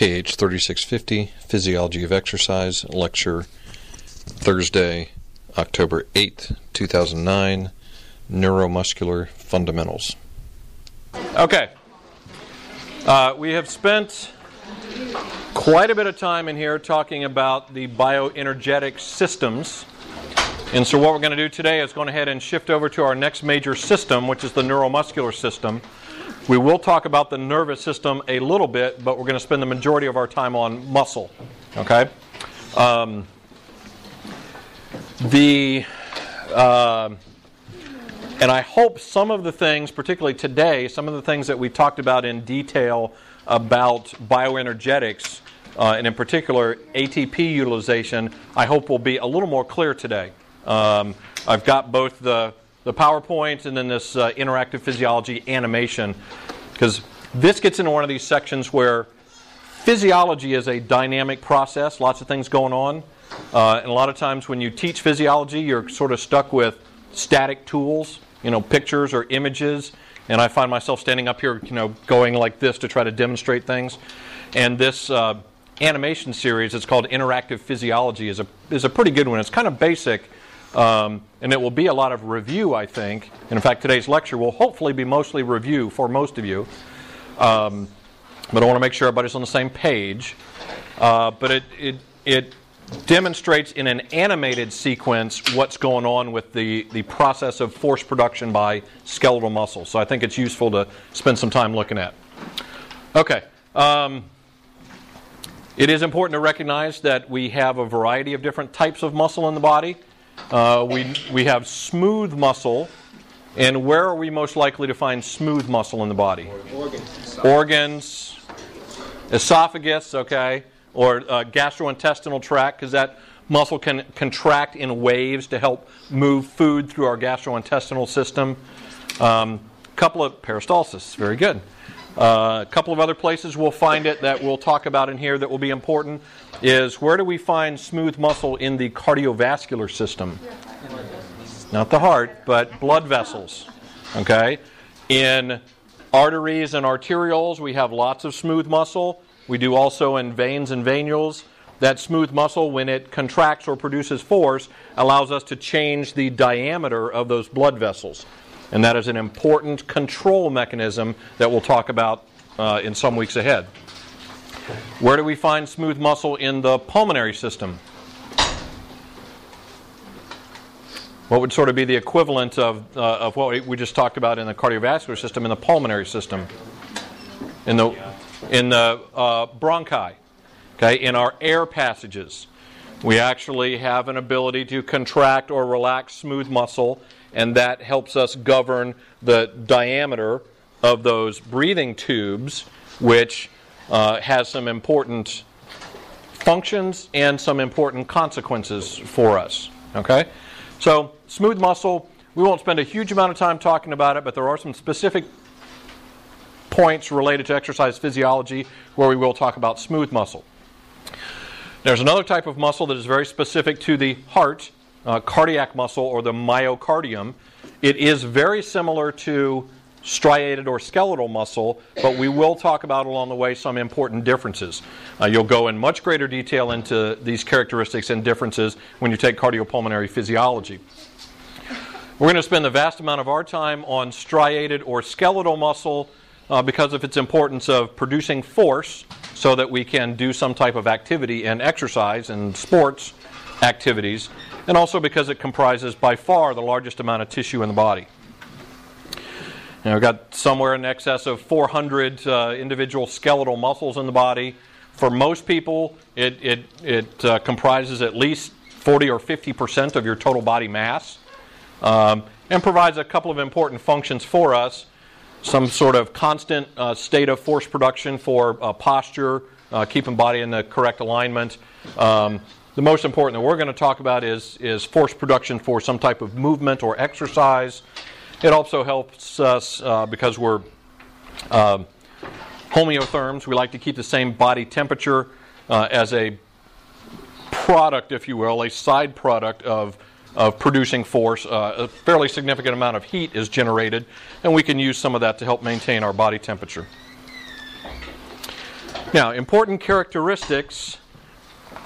KH 3650, Physiology of Exercise, lecture Thursday, October 8th, 2009, Neuromuscular Fundamentals. Okay. Uh, we have spent quite a bit of time in here talking about the bioenergetic systems. And so, what we're going to do today is go ahead and shift over to our next major system, which is the neuromuscular system. We will talk about the nervous system a little bit, but we're going to spend the majority of our time on muscle. Okay? Um, the. Uh, and I hope some of the things, particularly today, some of the things that we talked about in detail about bioenergetics, uh, and in particular ATP utilization, I hope will be a little more clear today. Um, I've got both the, the PowerPoint and then this uh, interactive physiology animation, because this gets into one of these sections where physiology is a dynamic process, lots of things going on. Uh, and a lot of times when you teach physiology, you're sort of stuck with static tools you know, pictures or images, and I find myself standing up here, you know, going like this to try to demonstrate things. And this uh, animation series, it's called Interactive Physiology, is a is a pretty good one. It's kind of basic, um, and it will be a lot of review, I think. And in fact, today's lecture will hopefully be mostly review for most of you. Um, but I want to make sure everybody's on the same page. Uh, but it it it demonstrates in an animated sequence what's going on with the, the process of force production by skeletal muscle. So I think it's useful to spend some time looking at. Okay. Um, it is important to recognize that we have a variety of different types of muscle in the body. Uh, we, we have smooth muscle. And where are we most likely to find smooth muscle in the body? Organs. Organs, esophagus, okay or uh, gastrointestinal tract because that muscle can contract in waves to help move food through our gastrointestinal system. A um, couple of peristalsis, very good. Uh, a couple of other places we'll find it that we'll talk about in here that will be important is where do we find smooth muscle in the cardiovascular system? Not the heart, but blood vessels. Okay? In arteries and arterioles, we have lots of smooth muscle. We do also in veins and venules. That smooth muscle, when it contracts or produces force, allows us to change the diameter of those blood vessels. And that is an important control mechanism that we'll talk about uh, in some weeks ahead. Where do we find smooth muscle in the pulmonary system? What would sort of be the equivalent of, uh, of what we just talked about in the cardiovascular system in the pulmonary system? In the in the uh, bronchi, okay, in our air passages. We actually have an ability to contract or relax smooth muscle, and that helps us govern the diameter of those breathing tubes, which uh, has some important functions and some important consequences for us. Okay? So, smooth muscle, we won't spend a huge amount of time talking about it, but there are some specific points related to exercise physiology where we will talk about smooth muscle. There's another type of muscle that is very specific to the heart, uh, cardiac muscle or the myocardium. It is very similar to striated or skeletal muscle, but we will talk about along the way some important differences. Uh, you'll go in much greater detail into these characteristics and differences when you take cardiopulmonary physiology. We're going to spend the vast amount of our time on striated or skeletal muscle uh, because of its importance of producing force so that we can do some type of activity and exercise and sports activities, and also because it comprises by far the largest amount of tissue in the body. Now, we've got somewhere in excess of 400 uh, individual skeletal muscles in the body. For most people, it, it, it uh, comprises at least 40 or 50 percent of your total body mass um, and provides a couple of important functions for us some sort of constant uh, state of force production for uh, posture, uh, keeping body in the correct alignment. Um, the most important that we're going to talk about is, is force production for some type of movement or exercise. It also helps us uh, because we're um, homeotherms. We like to keep the same body temperature uh, as a product, if you will, a side product of of producing force. Uh, a fairly significant amount of heat is generated, and we can use some of that to help maintain our body temperature. Now, important characteristics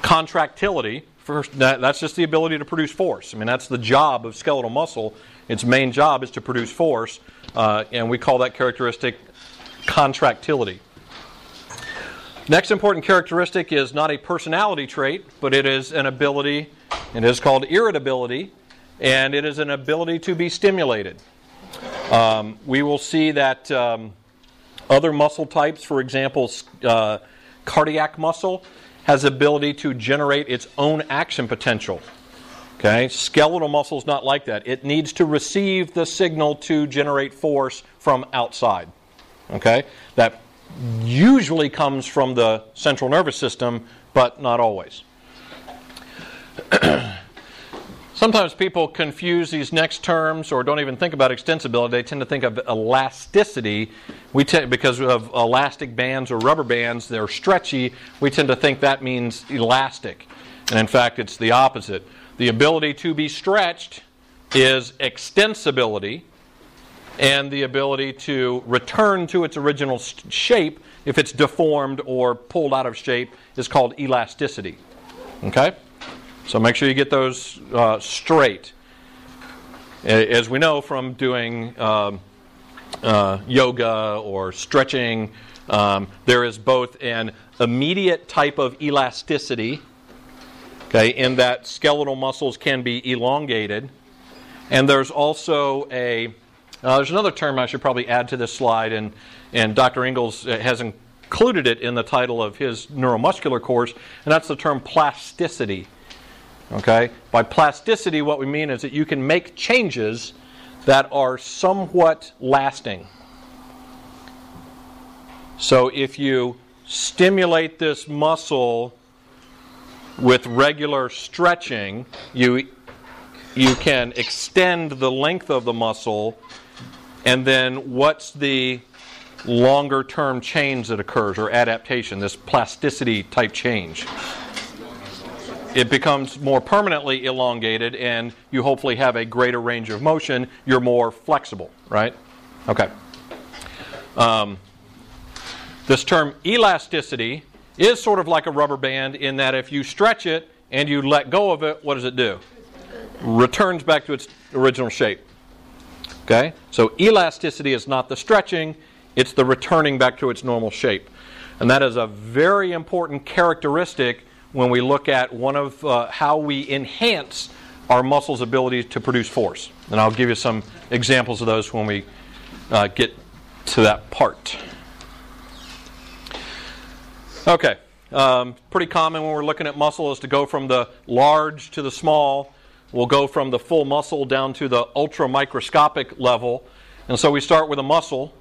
contractility. First, that, that's just the ability to produce force. I mean, that's the job of skeletal muscle. Its main job is to produce force, uh, and we call that characteristic contractility. Next important characteristic is not a personality trait, but it is an ability. It is called irritability, and it is an ability to be stimulated. Um, we will see that um, other muscle types, for example, uh, cardiac muscle, has ability to generate its own action potential. Okay, skeletal muscle is not like that. It needs to receive the signal to generate force from outside. Okay, that usually comes from the central nervous system, but not always. Sometimes people confuse these next terms or don't even think about extensibility. They tend to think of elasticity. We because of elastic bands or rubber bands, they're stretchy. We tend to think that means elastic. And in fact, it's the opposite. The ability to be stretched is extensibility, and the ability to return to its original shape if it's deformed or pulled out of shape is called elasticity. Okay? So make sure you get those uh, straight. As we know from doing um, uh, yoga or stretching, um, there is both an immediate type of elasticity, okay, in that skeletal muscles can be elongated, and there's also a uh, there's another term I should probably add to this slide, and, and Dr. Ingalls uh, has included it in the title of his neuromuscular course, and that's the term plasticity. Okay? By plasticity, what we mean is that you can make changes that are somewhat lasting. So if you stimulate this muscle with regular stretching, you, you can extend the length of the muscle and then what's the longer term change that occurs or adaptation, this plasticity type change? It becomes more permanently elongated and you hopefully have a greater range of motion. You're more flexible, right? Okay. Um, this term elasticity is sort of like a rubber band in that if you stretch it and you let go of it, what does it do? Returns back to its original shape. Okay? So elasticity is not the stretching, it's the returning back to its normal shape. And that is a very important characteristic when we look at one of uh, how we enhance our muscles' ability to produce force. And I'll give you some examples of those when we uh, get to that part. Okay, um, pretty common when we're looking at muscle is to go from the large to the small We'll go from the full muscle down to the ultra microscopic level. And so we start with a muscle.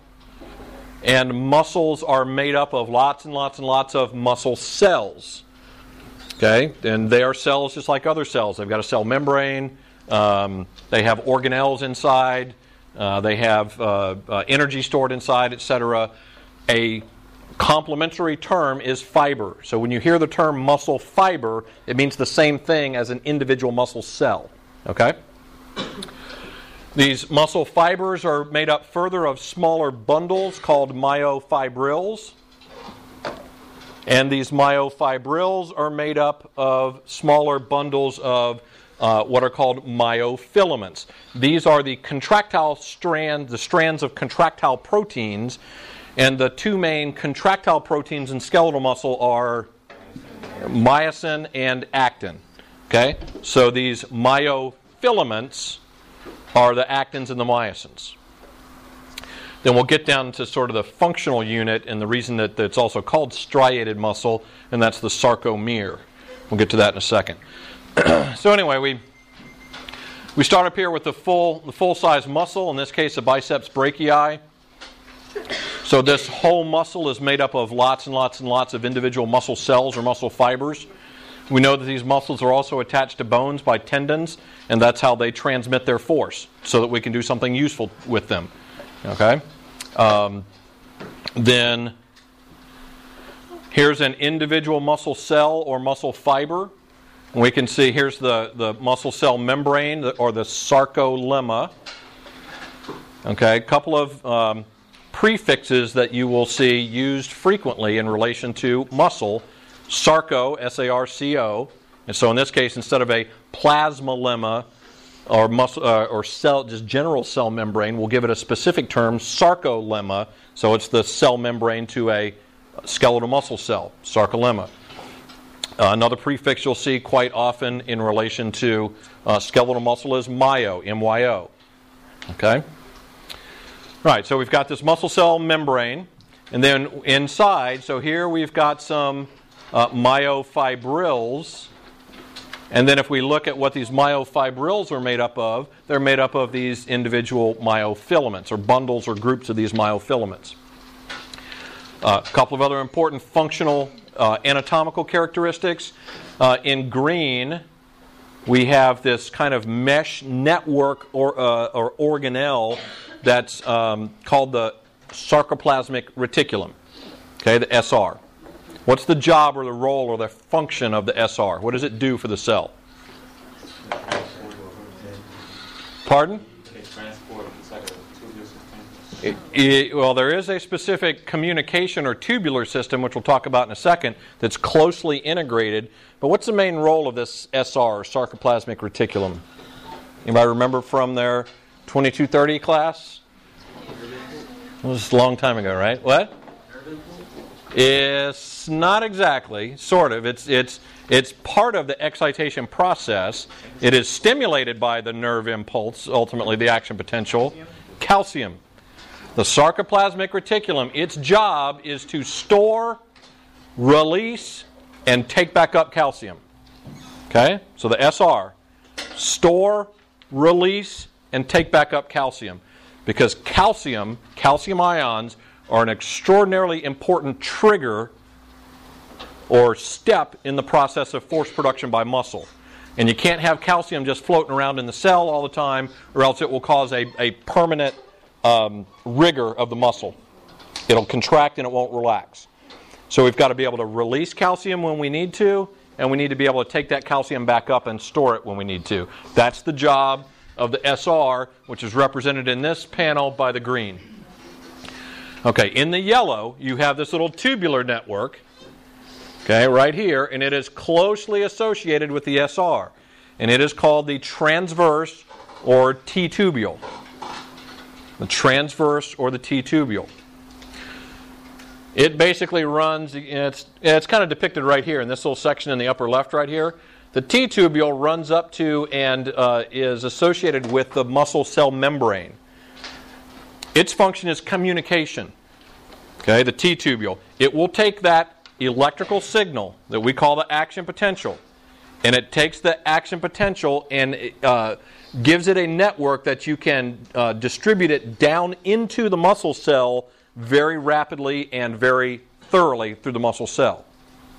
And muscles are made up of lots and lots and lots of muscle cells. Okay? And they are cells just like other cells. They've got a cell membrane, um, they have organelles inside, uh, they have uh, uh, energy stored inside, etc. A complementary term is fiber. So when you hear the term muscle fiber, it means the same thing as an individual muscle cell. Okay? These muscle fibers are made up further of smaller bundles called myofibrils. And these myofibrils are made up of smaller bundles of uh, what are called myofilaments. These are the contractile strands, the strands of contractile proteins and the two main contractile proteins in skeletal muscle are myosin and actin. Okay? So these myofilaments are the actins and the myosins. Then we'll get down to sort of the functional unit and the reason that it's also called striated muscle, and that's the sarcomere. We'll get to that in a second. so anyway, we we start up here with the full the full size muscle, in this case the biceps brachii. So this whole muscle is made up of lots and lots and lots of individual muscle cells or muscle fibers. We know that these muscles are also attached to bones by tendons, and that's how they transmit their force so that we can do something useful with them. Okay? Um, then here's an individual muscle cell or muscle fiber. We can see here's the, the muscle cell membrane or the sarcolemma. Okay, a couple of um, prefixes that you will see used frequently in relation to muscle sarco, S A R C O. And so in this case, instead of a plasma lemma or, muscle, uh, or cell, just general cell membrane, we'll give it a specific term, sarcolemma. So it's the cell membrane to a skeletal muscle cell, sarcolemma. Uh, another prefix you'll see quite often in relation to uh, skeletal muscle is myo, M-Y-O. Okay? Right, so we've got this muscle cell membrane, and then inside, so here we've got some uh, myofibrils. And then if we look at what these myofibrils are made up of, they're made up of these individual myofilaments, or bundles or groups of these myofilaments. Uh, a couple of other important functional uh, anatomical characteristics. Uh, in green, we have this kind of mesh network or, uh, or organelle that's um, called the sarcoplasmic reticulum, okay, the SR. What's the job or the role or the function of the SR? What does it do for the cell? Pardon? It, it, well, there is a specific communication or tubular system, which we'll talk about in a second, that's closely integrated. But what's the main role of this SR, sarcoplasmic reticulum? Anybody remember from their 2230 class? It was a long time ago, right? What? It's not exactly, sort of. It's, it's, it's part of the excitation process. It is stimulated by the nerve impulse, ultimately the action potential. Calcium. The sarcoplasmic reticulum, its job is to store, release, and take back up calcium. Okay? So the SR, store, release, and take back up calcium. Because calcium, calcium ions, are an extraordinarily important trigger or step in the process of force production by muscle. And you can't have calcium just floating around in the cell all the time, or else it will cause a, a permanent um, rigor of the muscle. It'll contract and it won't relax. So we've got to be able to release calcium when we need to, and we need to be able to take that calcium back up and store it when we need to. That's the job of the SR, which is represented in this panel by the green. Okay, in the yellow, you have this little tubular network, okay, right here, and it is closely associated with the SR. And it is called the transverse or T tubule the transverse or the T-tubule. It basically runs, it's, it's kind of depicted right here in this little section in the upper left right here. The T-tubule runs up to and uh, is associated with the muscle cell membrane. Its function is communication. Okay, the T-tubule. It will take that electrical signal that we call the action potential, and it takes the action potential and uh, gives it a network that you can uh, distribute it down into the muscle cell very rapidly and very thoroughly through the muscle cell.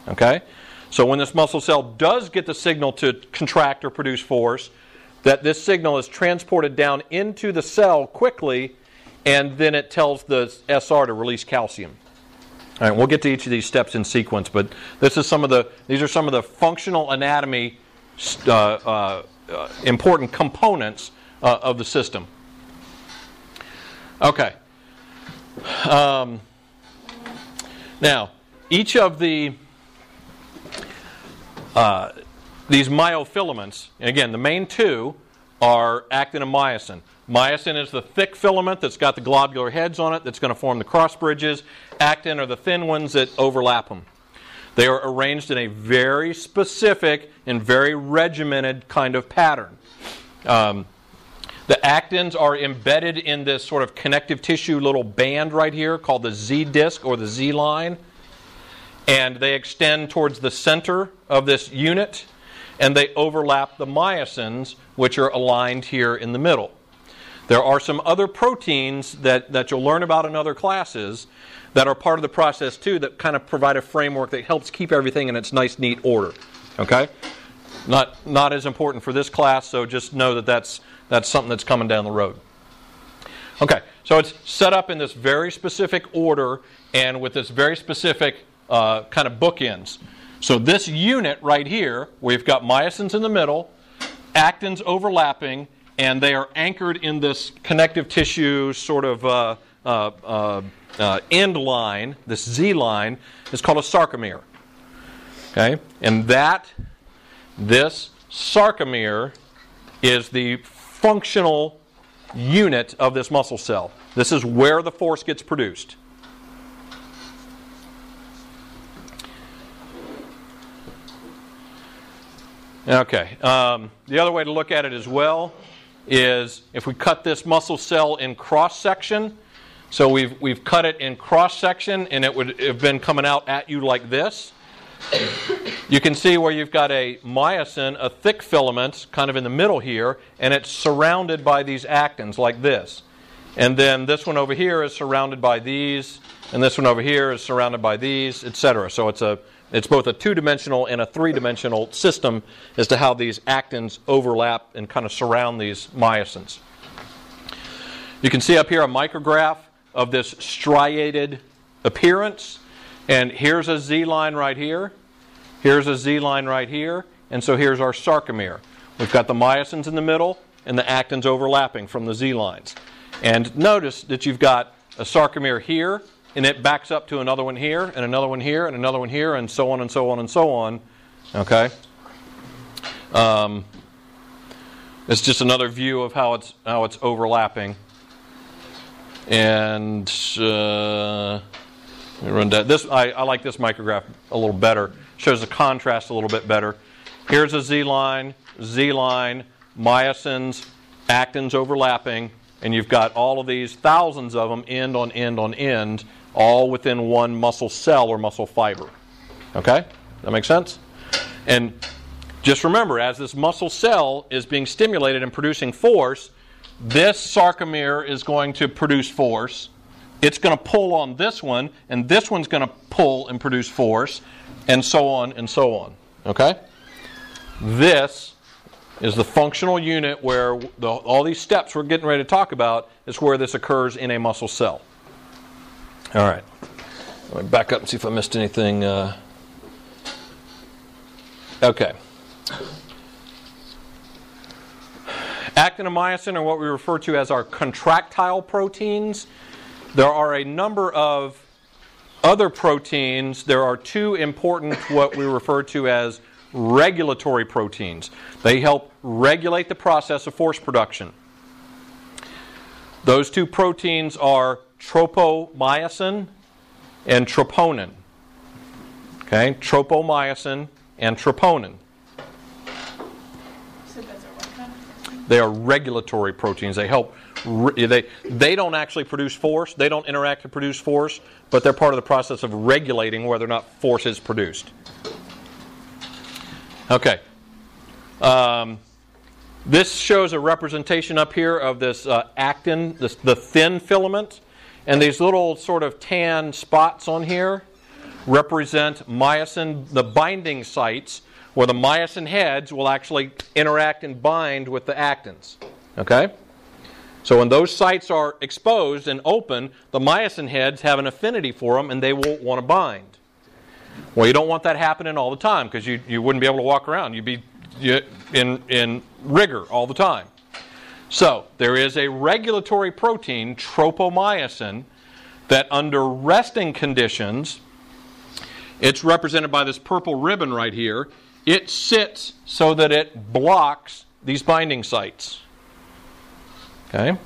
Okay? So when this muscle cell does get the signal to contract or produce force, that this signal is transported down into the cell quickly, and then it tells the SR to release calcium. All right, we'll get to each of these steps in sequence, but this is some of the these are some of the functional anatomy uh, uh, important components uh, of the system. Okay. Um, now, each of the uh, these myofilaments, and again, the main two are actin and myosin. Myosin is the thick filament that's got the globular heads on it that's going to form the cross bridges. Actin are the thin ones that overlap them. They are arranged in a very specific and very regimented kind of pattern. Um, the actins are embedded in this sort of connective tissue little band right here called the Z disc or the Z line. And they extend towards the center of this unit and they overlap the myosins, which are aligned here in the middle. There are some other proteins that, that you'll learn about in other classes that are part of the process too that kind of provide a framework that helps keep everything in its nice, neat order. Okay? Not, not as important for this class, so just know that that's, that's something that's coming down the road. Okay, so it's set up in this very specific order and with this very specific uh, kind of bookends. So this unit right here, we've got myosins in the middle, actins overlapping, and they are anchored in this connective tissue sort of uh, uh, uh, uh, end line, this Z line, is called a sarcomere. Okay? And that, this sarcomere, is the functional unit of this muscle cell. This is where the force gets produced. Okay. Um, the other way to look at it as well is if we cut this muscle cell in cross section. So we've, we've cut it in cross section and it would have been coming out at you like this. You can see where you've got a myosin, a thick filament, kind of in the middle here, and it's surrounded by these actins like this. And then this one over here is surrounded by these, and this one over here is surrounded by these, etc. So it's a it's both a two-dimensional and a three-dimensional system as to how these actins overlap and kind of surround these myosins. You can see up here a micrograph of this striated appearance. And here's a Z line right here. Here's a Z line right here. And so here's our sarcomere. We've got the myosins in the middle and the actins overlapping from the Z lines. And notice that you've got a sarcomere here, and it backs up to another one here, and another one here, and another one here, and so on and so on and so on. Okay? Um, it's just another view of how it's, how it's overlapping. And uh, run that. This I, I like this micrograph a little better. Shows the contrast a little bit better. Here's a Z line, Z line, myosins, actins overlapping, and you've got all of these thousands of them end on end on end, all within one muscle cell or muscle fiber. Okay? That makes sense? And just remember, as this muscle cell is being stimulated and producing force, this sarcomere is going to produce force. It's going to pull on this one, and this one's going to pull and produce force, and so on and so on. Okay? This is the functional unit where the, all these steps we're getting ready to talk about is where this occurs in a muscle cell. All right. Let me back up and see if I missed anything. Uh, okay. Actin and myosin are what we refer to as our contractile proteins. There are a number of other proteins. There are two important, what we refer to as regulatory proteins. They help regulate the process of force production. Those two proteins are tropomyosin and troponin. Okay, tropomyosin and troponin. They are regulatory proteins. They help. They they don't actually produce force. They don't interact to produce force, but they're part of the process of regulating whether or not force is produced. Okay. Um, this shows a representation up here of this uh, actin, this, the thin filament, and these little sort of tan spots on here represent myosin, the binding sites where the myosin heads will actually interact and bind with the actins. Okay? So when those sites are exposed and open, the myosin heads have an affinity for them and they will want to bind. Well, you don't want that happening all the time because you, you wouldn't be able to walk around. You'd be in, in rigor all the time. So there is a regulatory protein, tropomyosin, that under resting conditions, it's represented by this purple ribbon right here it sits so that it blocks these binding sites. Okay?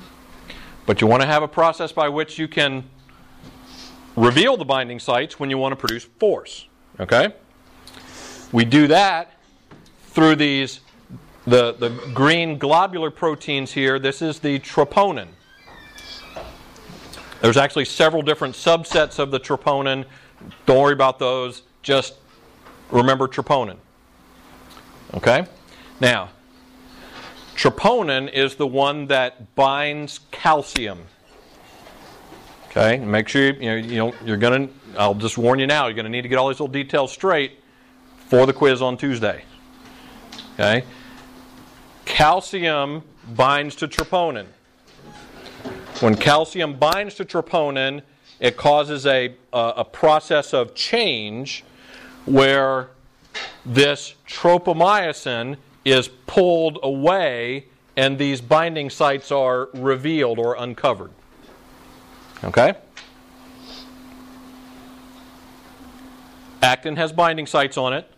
But you want to have a process by which you can reveal the binding sites when you want to produce force. Okay? We do that through these the, the green globular proteins here. This is the troponin. There's actually several different subsets of the troponin. Don't worry about those. Just remember troponin. Okay? Now, troponin is the one that binds calcium. Okay? Make sure you, you know, you you're going to, I'll just warn you now, you're going to need to get all these little details straight for the quiz on Tuesday. Okay? Calcium binds to troponin. When calcium binds to troponin, it causes a, a, a process of change where this tropomyosin is pulled away and these binding sites are revealed or uncovered. Okay? Actin has binding sites on it.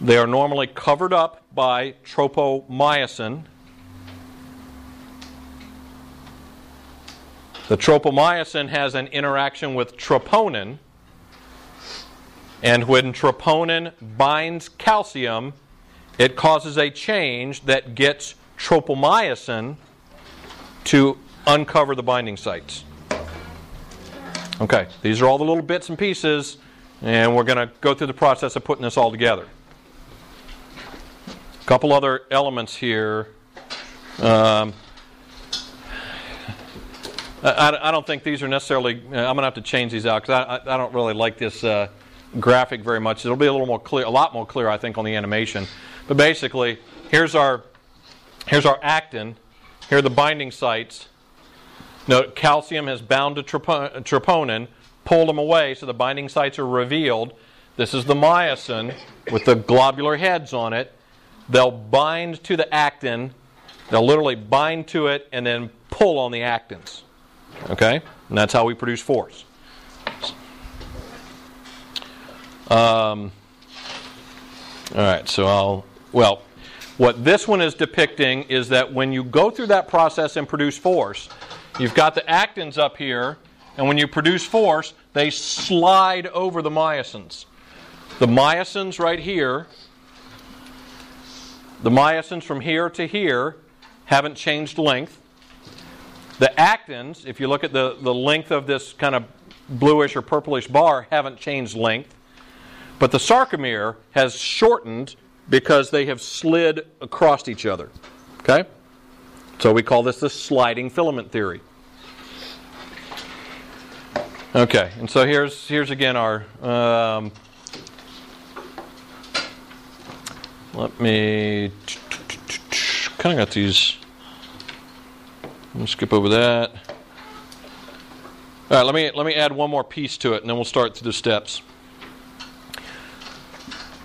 They are normally covered up by tropomyosin. The tropomyosin has an interaction with troponin, and when troponin binds calcium, it causes a change that gets tropomyosin to uncover the binding sites. Okay, these are all the little bits and pieces, and we're going to go through the process of putting this all together. A couple other elements here. Um, I, I, don't think these are necessarily. I'm going to have to change these out because I, I, don't really like this uh, graphic very much. It'll be a little more clear, a lot more clear, I think, on the animation. But basically, here's our here's our actin. Here are the binding sites. Note calcium has bound to troponin, pulled them away, so the binding sites are revealed. This is the myosin with the globular heads on it. They'll bind to the actin. They'll literally bind to it and then pull on the actins. Okay? And that's how we produce force. Um, all right, so I'll, well, what this one is depicting is that when you go through that process and produce force, you've got the actins up here, and when you produce force, they slide over the myosins. The myosins right here, the myosins from here to here haven't changed length. The actins, if you look at the, the length of this kind of bluish or purplish bar, haven't changed length. But the sarcomere has shortened because they have slid across each other. Okay? So we call this the sliding filament theory. Okay, and so here's here's again our. Um, let me kind of got these. Let me skip over that. All right, let me let me add one more piece to it, and then we'll start through the steps.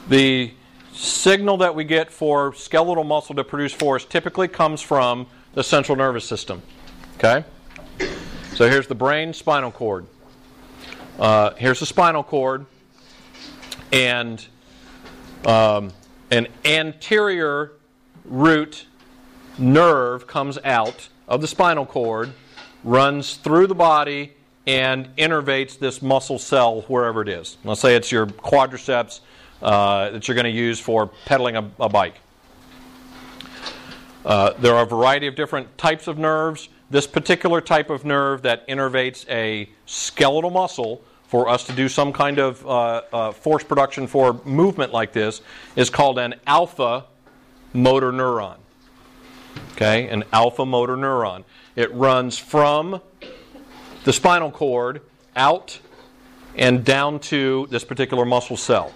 The signal that we get for skeletal muscle to produce force typically comes from the central nervous system. Okay? So here's the brain, spinal cord. Uh, here's the spinal cord, and um, an anterior root nerve comes out of the spinal cord, runs through the body, and innervates this muscle cell wherever it is. Let's say it's your quadriceps uh, that you're going to use for pedaling a, a bike. Uh, there are a variety of different types of nerves. This particular type of nerve that innervates a skeletal muscle for us to do some kind of uh, uh, force production for movement like this is called an alpha motor neuron. Okay, an alpha motor neuron. It runs from the spinal cord out and down to this particular muscle cell.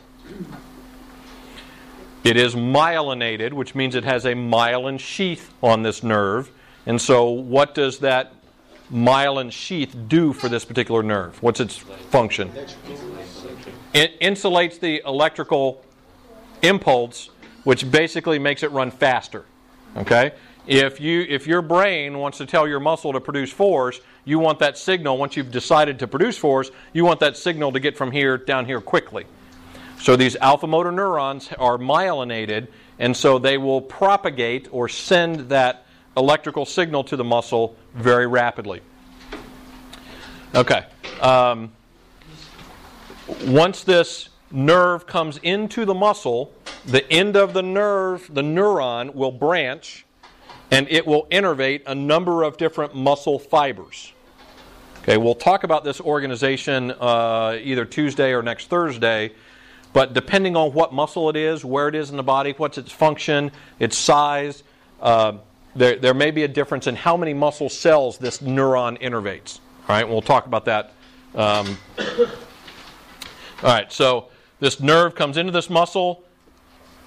It is myelinated, which means it has a myelin sheath on this nerve. And so, what does that myelin sheath do for this particular nerve? What's its function? It insulates the electrical impulse, which basically makes it run faster. Okay? If you if your brain wants to tell your muscle to produce force, you want that signal once you've decided to produce force, you want that signal to get from here down here quickly. So these alpha motor neurons are myelinated, and so they will propagate or send that electrical signal to the muscle very rapidly. Okay. Um, once this nerve comes into the muscle, the end of the nerve, the neuron, will branch and it will innervate a number of different muscle fibers. Okay, we'll talk about this organization uh, either Tuesday or next Thursday but depending on what muscle it is, where it is in the body, what's its function, its size, uh, there, there may be a difference in how many muscle cells this neuron innervates. All right, we'll talk about that. Um, all right, so this nerve comes into this muscle,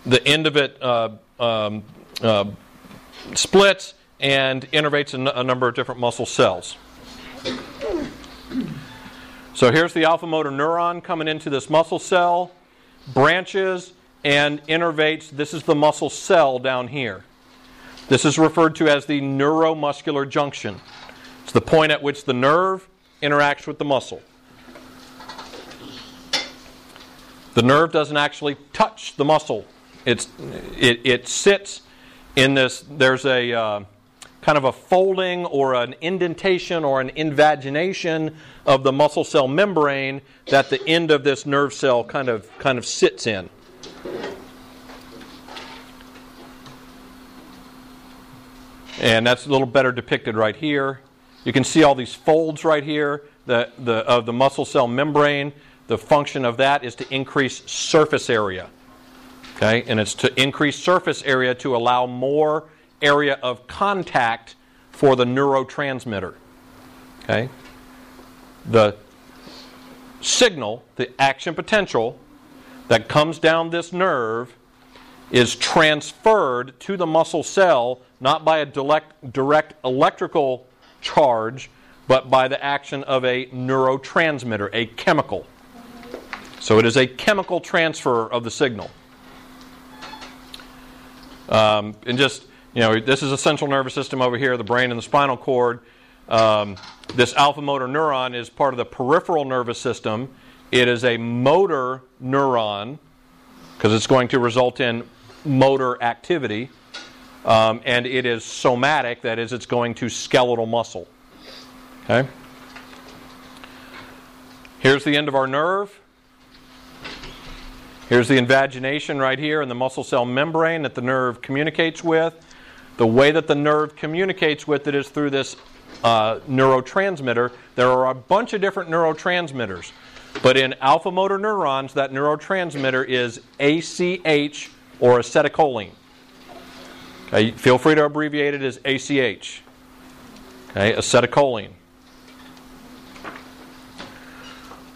the end of it uh, um, uh, splits and innervates a, n- a number of different muscle cells. So here's the alpha motor neuron coming into this muscle cell branches and innervates. This is the muscle cell down here. This is referred to as the neuromuscular junction. It's the point at which the nerve interacts with the muscle. The nerve doesn't actually touch the muscle. It's, it, it sits in this, there's a uh, kind of a folding or an indentation or an invagination of the muscle cell membrane that the end of this nerve cell kind of, kind of sits in. And that's a little better depicted right here. You can see all these folds right here the, the, of the muscle cell membrane. The function of that is to increase surface area. Okay, and it's to increase surface area to allow more area of contact for the neurotransmitter. Okay, the signal, the action potential that comes down this nerve is transferred to the muscle cell not by a direct, electrical charge, but by the action of a neurotransmitter, a chemical. So it is a chemical transfer of the signal. Um, and just, you know, this is a central nervous system over here, the brain and the spinal cord. Um, this alpha motor neuron is part of the peripheral nervous system. It is a motor neuron because it's going to result in motor activity. Um, and it is somatic, that is, it's going to skeletal muscle. Okay? Here's the end of our nerve. Here's the invagination right here in the muscle cell membrane that the nerve communicates with. The way that the nerve communicates with it is through this uh, neurotransmitter. There are a bunch of different neurotransmitters, but in alpha motor neurons, that neurotransmitter is ACH or acetylcholine. Okay, feel free to abbreviate it as ACH. Okay, acetylcholine.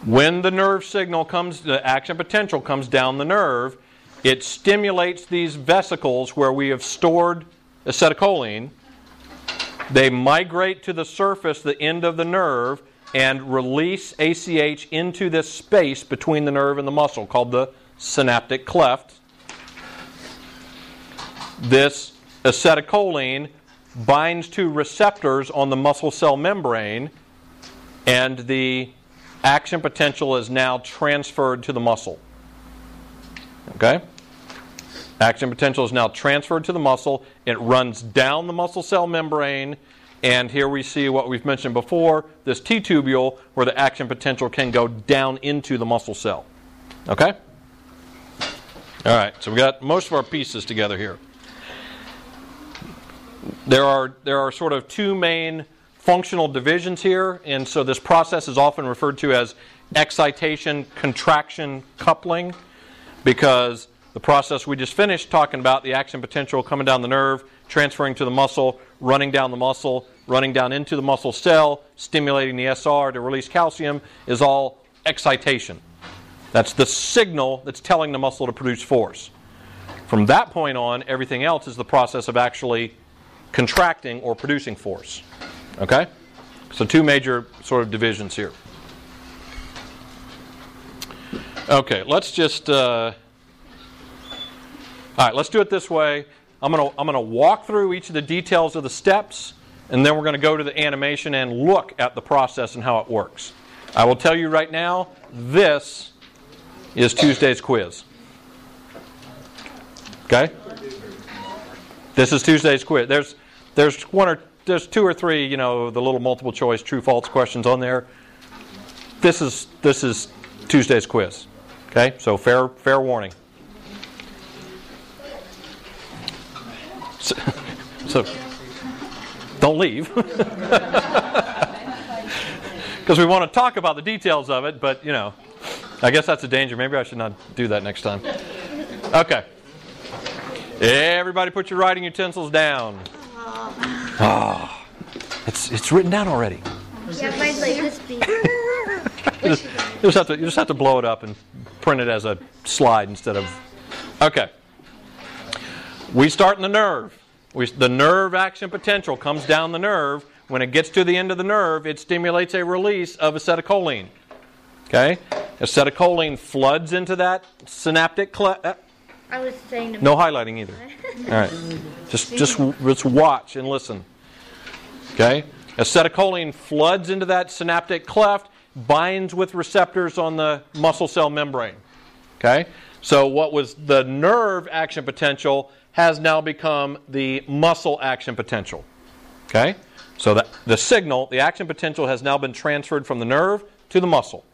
When the nerve signal comes, the action potential comes down the nerve, it stimulates these vesicles where we have stored acetylcholine. They migrate to the surface, the end of the nerve, and release ACH into this space between the nerve and the muscle called the synaptic cleft. This acetylcholine binds to receptors on the muscle cell membrane, and the action potential is now transferred to the muscle. Okay? Action potential is now transferred to the muscle. It runs down the muscle cell membrane, and here we see what we've mentioned before this T tubule where the action potential can go down into the muscle cell. Okay? All right, so we got most of our pieces together here. There are, there are sort of two main functional divisions here, and so this process is often referred to as excitation contraction coupling because the process we just finished talking about, the action potential coming down the nerve, transferring to the muscle, running down the muscle, running down into the muscle cell, stimulating the SR to release calcium, is all excitation. That's the signal that's telling the muscle to produce force. From that point on, everything else is the process of actually contracting or producing force. Okay? So, two major sort of divisions here. Okay, let's just. Uh, all right, let's do it this way. I'm going to I'm to walk through each of the details of the steps, and then we're going to go to the animation and look at the process and how it works. I will tell you right now, this is Tuesday's quiz. Okay? This is Tuesday's quiz. There's there's one or there's two or three, you know, the little multiple choice true false questions on there. This is this is Tuesday's quiz. Okay? So fair fair warning. So, so don't leave. Because we want to talk about the details of it, but you know, I guess that's a danger. Maybe I should not do that next time. Okay. Everybody put your writing utensils down. Ah, it's it's written down already. Yeah, mine's like this big. You just, you just have to you just have to blow it up and print it as a slide instead of. Okay. We start in the nerve. We, the nerve action potential comes down the nerve. When it gets to the end of the nerve, it stimulates a release of acetylcholine. Okay? Acetylcholine floods into that synaptic cleft. I was saying no highlighting either. All right. Just just just watch and listen. Okay? Acetylcholine floods into that synaptic cleft, binds with receptors on the muscle cell membrane. Okay? So what was the nerve action potential has now become the muscle action potential. Okay? So that the signal, the action potential has now been transferred from the nerve to the muscle.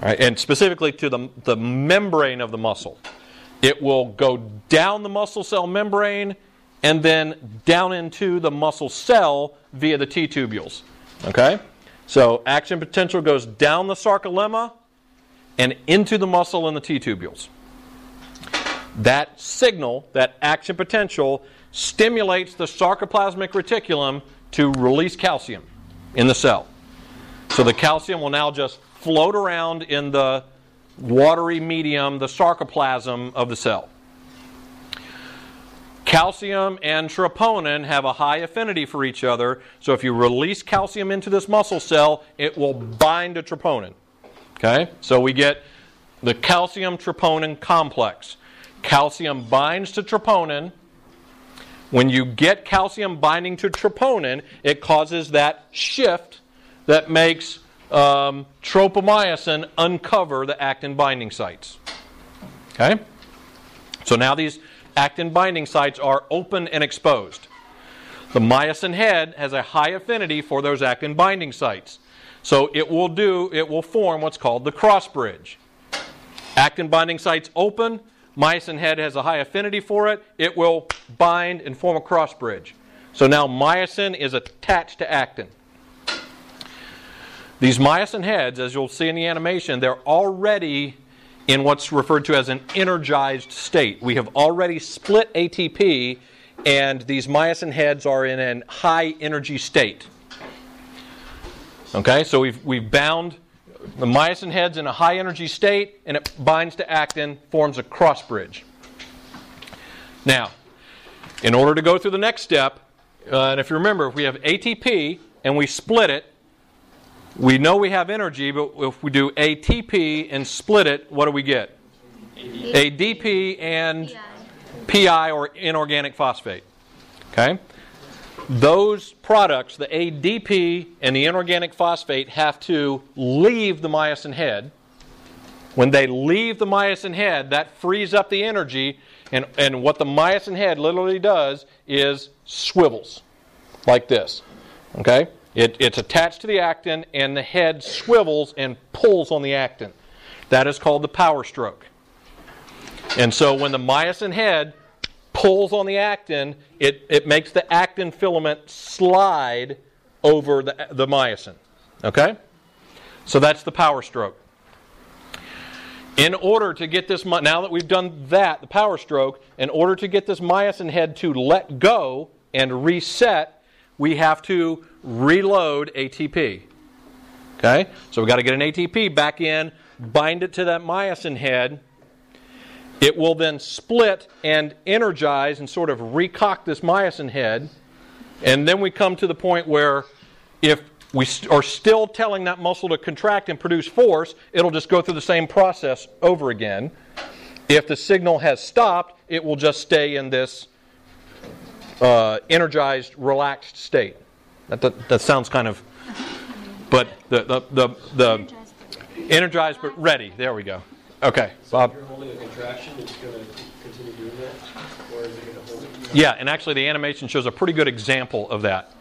All right, and specifically to the, the membrane of the muscle. It will go down the muscle cell membrane and then down into the muscle cell via the T tubules. Okay? So action potential goes down the sarcolemma and into the muscle and the T tubules. That signal, that action potential, stimulates the sarcoplasmic reticulum to release calcium in the cell. So the calcium will now just float around in the watery medium, the sarcoplasm of the cell. Calcium and troponin have a high affinity for each other, so if you release calcium into this muscle cell, it will bind to troponin. Okay? So we get the calcium troponin complex. Calcium binds to troponin. When you get calcium binding to troponin, it causes that shift that makes um, tropomyosin uncover the actin binding sites. Okay? So now these actin binding sites are open and exposed. The myosin head has a high affinity for those actin binding sites. So it will do it will form what's called the cross bridge. Actin binding sites open, myosin head has a high affinity for it, it will bind and form a cross bridge. So now myosin is attached to actin. These myosin heads, as you'll see in the animation, they're already in what's referred to as an energized state. We have already split ATP, and these myosin heads are in a high energy state. Okay, so we've, we've bound the myosin heads in a high energy state, and it binds to actin, forms a cross bridge. Now, in order to go through the next step, uh, and if you remember, if we have ATP and we split it, we know we have energy, but if we do ATP and split it, what do we get? ADP and PI or inorganic phosphate. Okay? Those products, the ADP and the inorganic phosphate, have to leave the myosin head. When they leave the myosin head, that frees up the energy, and, and what the myosin head literally does is swivels like this. Okay? It, it's attached to the actin, and the head swivels and pulls on the actin. That is called the power stroke. And so when the myosin head pulls on the actin, it, it makes the actin filament slide over the, the myosin. Okay? So that's the power stroke. In order to get this, now that we've done that, the power stroke, in order to get this myosin head to let go and reset, we have to reload ATP. Okay? So we've got to get an ATP back in, bind it to that myosin head. It will then split and energize and sort of recock this myosin head. And then we come to the point where if we are still telling that muscle to contract and produce force, it'll just go through the same process over again. If the signal has stopped, it will just stay in this uh, energized, relaxed state. That, that, that, sounds kind of, but the, the, the, the energized but ready. There we go. Okay, Bob. you're holding a contraction, it's going to continue doing that? Or is it going to hold it? Yeah, and actually the animation shows a pretty good example of that.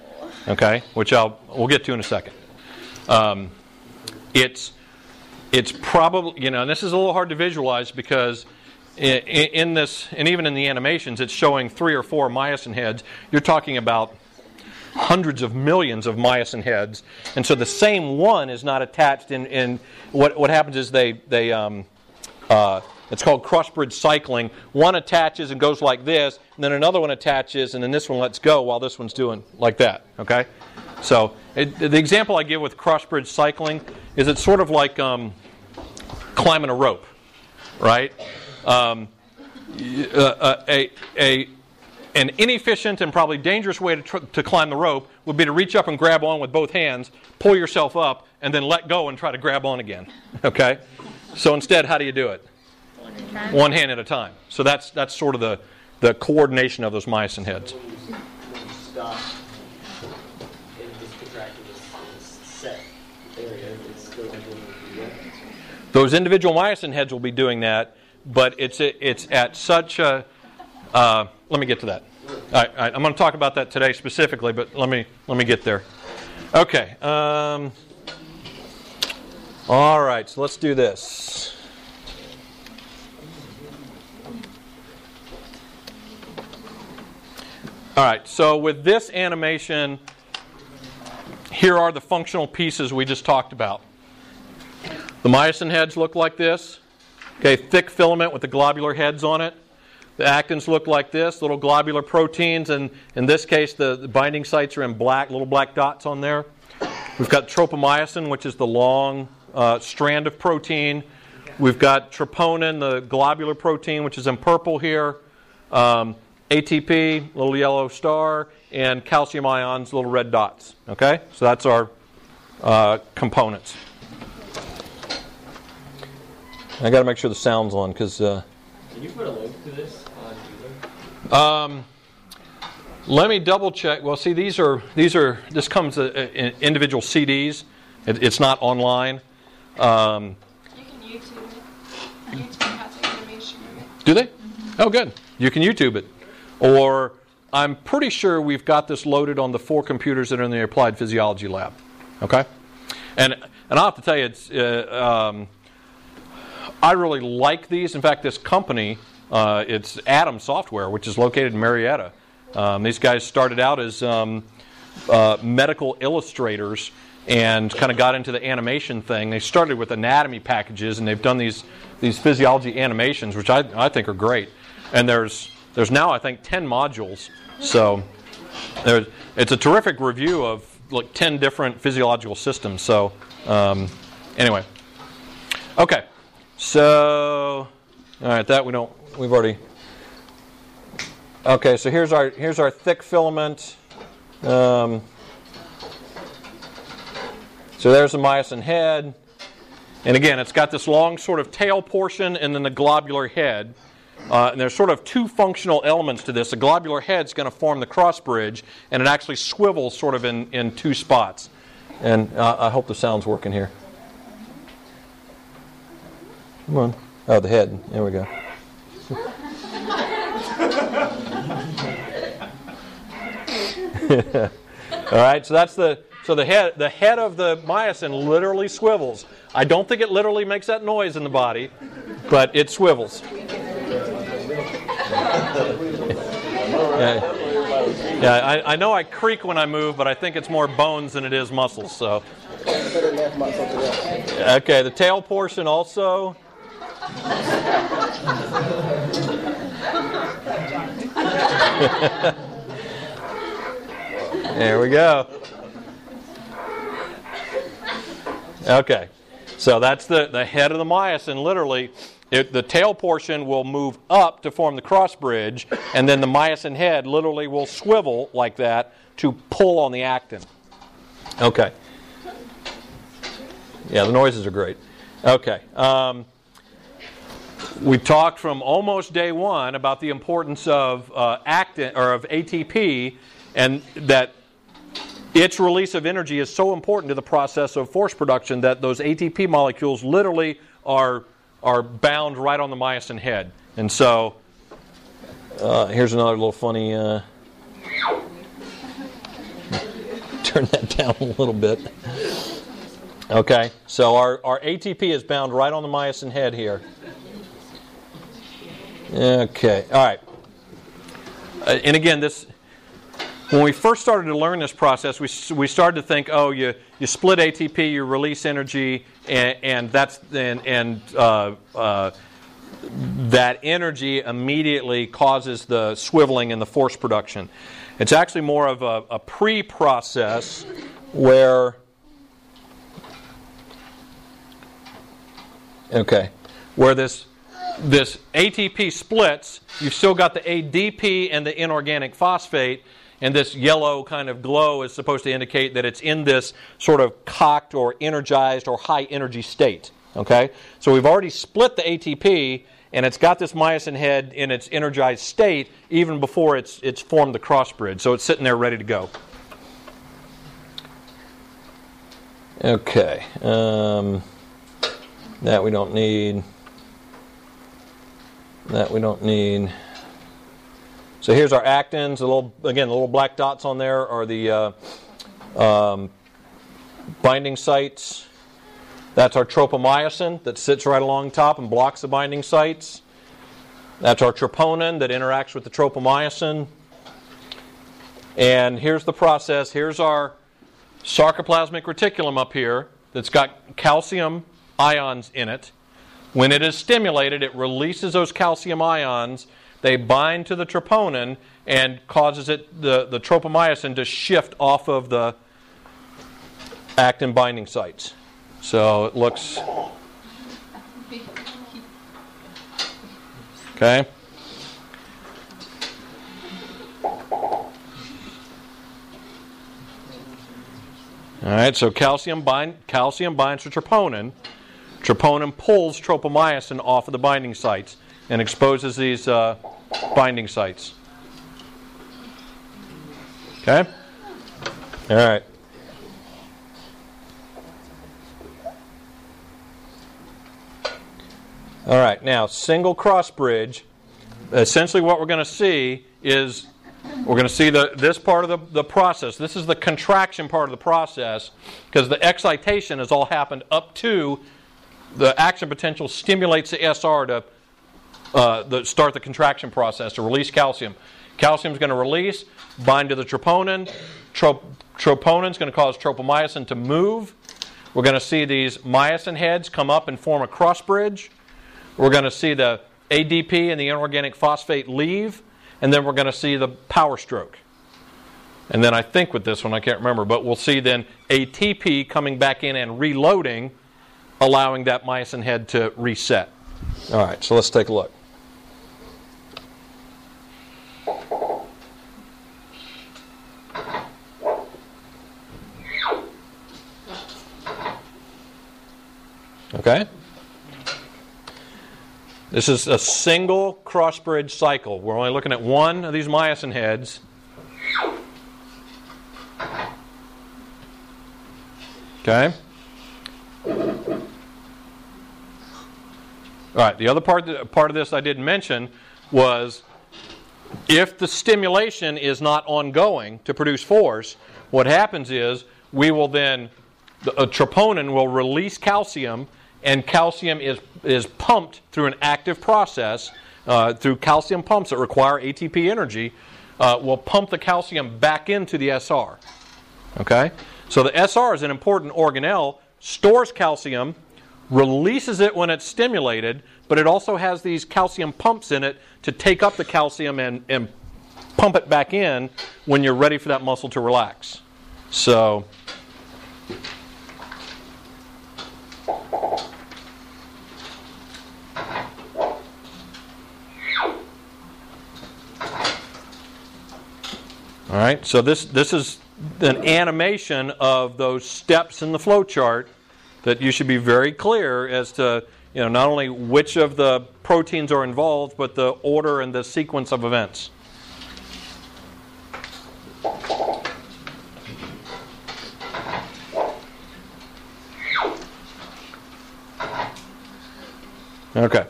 Okay, which I'll we'll get to in a second. Um, it's it's probably you know, and this is a little hard to visualize because in, this, and even in the animations, it's showing three or four myosin heads. You're talking about hundreds of millions of myosin heads, and so the same one is not attached. In, in what what happens is they they um, uh, it's called crossbridge cycling. One attaches and goes like this, and then another one attaches, and then this one lets go while this one's doing like that. Okay, so it, the example I give with crossbridge cycling is it's sort of like um, climbing a rope, right? Um, uh, uh, a, a, an inefficient and probably dangerous way to, tr- to climb the rope would be to reach up and grab on with both hands, pull yourself up, and then let go and try to grab on again. Okay? So instead, how do you do it? One hand at a time. So that's, that's sort of the, the coordination of those myosin heads. Those individual myosin heads will be doing that but it's it's at such a. Uh, let me get to that. All right, all right, I'm going to talk about that today specifically, but let me let me get there. Okay. Um, all right, so let's do this. All right, so with this animation, here are the functional pieces we just talked about. The myosin heads look like this. Okay, thick filament with the globular heads on it. The actins look like this, little globular proteins, and in this case, the, the binding sites are in black, little black dots on there. We've got tropomyosin, which is the long uh, strand of protein. We've got troponin, the globular protein, which is in purple here. Um, ATP, little yellow star, and calcium ions, little red dots. Okay, so that's our uh, components. I got to make sure the sound's on because. Uh, Can you put a link to this on Google? um, let me double check. Well, see, these are these are this comes uh, in individual CDs. It, it's not online. Um, You can YouTube it. YouTube has animation of it. do they? Oh, good. You can YouTube it, or I'm pretty sure we've got this loaded on the four computers that are in the applied physiology lab. Okay, and and I'll have to tell you, it's. Uh, um, I really like these. In fact, this company, uh, it's A.D.A.M. Software, which is located in Marietta. Um, these guys started out as um, uh, medical illustrators and kind of got into the animation thing. They started with anatomy packages, and they've done these these physiology animations, which I, I think are great. And there's there's now I think ten modules, so there's, it's a terrific review of like ten different physiological systems. So um, anyway, okay. So, all right, that we don't. We've already. Okay, so here's our here's our thick filament. Um, so there's the myosin head, and again, it's got this long sort of tail portion and then the globular head. Uh, and there's sort of two functional elements to this. The globular head's going to form the cross bridge, and it actually swivels sort of in, in two spots. And uh, I hope the sound's working here. Come on. Oh, the head. There we go. All right, so that's the so the head the head of the myosin literally swivels. I don't think it literally makes that noise in the body, but it swivels. yeah, yeah I, I know I creak when I move, but I think it's more bones than it is muscles. So, okay, the tail portion also. there we go. Okay, so that's the, the head of the myosin. Literally, it, the tail portion will move up to form the cross bridge, and then the myosin head literally will swivel like that to pull on the actin. Okay. Yeah, the noises are great. Okay. Um, we talked from almost day one about the importance of uh, actin or of ATP, and that its release of energy is so important to the process of force production that those ATP molecules literally are are bound right on the myosin head. And so, uh, here's another little funny. Uh, turn that down a little bit. Okay, so our, our ATP is bound right on the myosin head here. Okay, all right. Uh, and again, this when we first started to learn this process, we, we started to think, oh, you, you split ATP, you release energy, and, and that's and, and uh, uh, that energy immediately causes the swiveling and the force production. It's actually more of a, a pre-process where okay, where this this ATP splits, you've still got the ADP and the inorganic phosphate, and this yellow kind of glow is supposed to indicate that it's in this sort of cocked or energized or high energy state. Okay? So we've already split the ATP, and it's got this myosin head in its energized state even before it's, it's formed the cross bridge. So it's sitting there ready to go. Okay. Um, That we don't need. That we don't need. So here's our actins. The little again, the little black dots on there are the uh, um, binding sites. That's our tropomyosin that sits right along top and blocks the binding sites. That's our troponin that interacts with the tropomyosin. And here's the process. Here's our sarcoplasmic reticulum up here that's got calcium ions in it. When it is stimulated, it releases those calcium ions. They bind to the troponin and causes it the, the tropomyosin to shift off of the actin binding sites. So it looks okay. All right, so calcium bind calcium binds to troponin. Troponin pulls tropomyosin off of the binding sites and exposes these uh, binding sites. Okay? All right. All right, now single cross bridge. Essentially, what we're going to see is we're going to see the, this part of the, the process. This is the contraction part of the process because the excitation has all happened up to the action potential stimulates the SR to uh, the, start the contraction process to release calcium. Calcium is going to release, bind to the troponin. Trop, troponin is going to cause tropomyosin to move. We're going to see these myosin heads come up and form a cross bridge. We're going to see the ADP and the inorganic phosphate leave, and then we're going to see the power stroke. And then I think with this one, I can't remember, but we'll see then ATP coming back in and reloading, allowing that myosin head to reset. All right, so let's take a look. Okay? This is a single cross bridge cycle. We're only looking at one of these myosin heads. Okay? All right, the other part, part of this I didn't mention was if the stimulation is not ongoing to produce force, what happens is we will then, a troponin will release calcium, and calcium is, is pumped through an active process, uh, through calcium pumps that require ATP energy, uh, will pump the calcium back into the SR. Okay? So the SR is an important organelle, stores calcium, releases it when it's stimulated, but it also has these calcium pumps in it to take up the calcium and, and pump it back in when you're ready for that muscle to relax. So, all right, so this, this is an animation of those steps in the flow chart that you should be very clear as to you know not only which of the proteins are involved but the order and the sequence of events. Okay.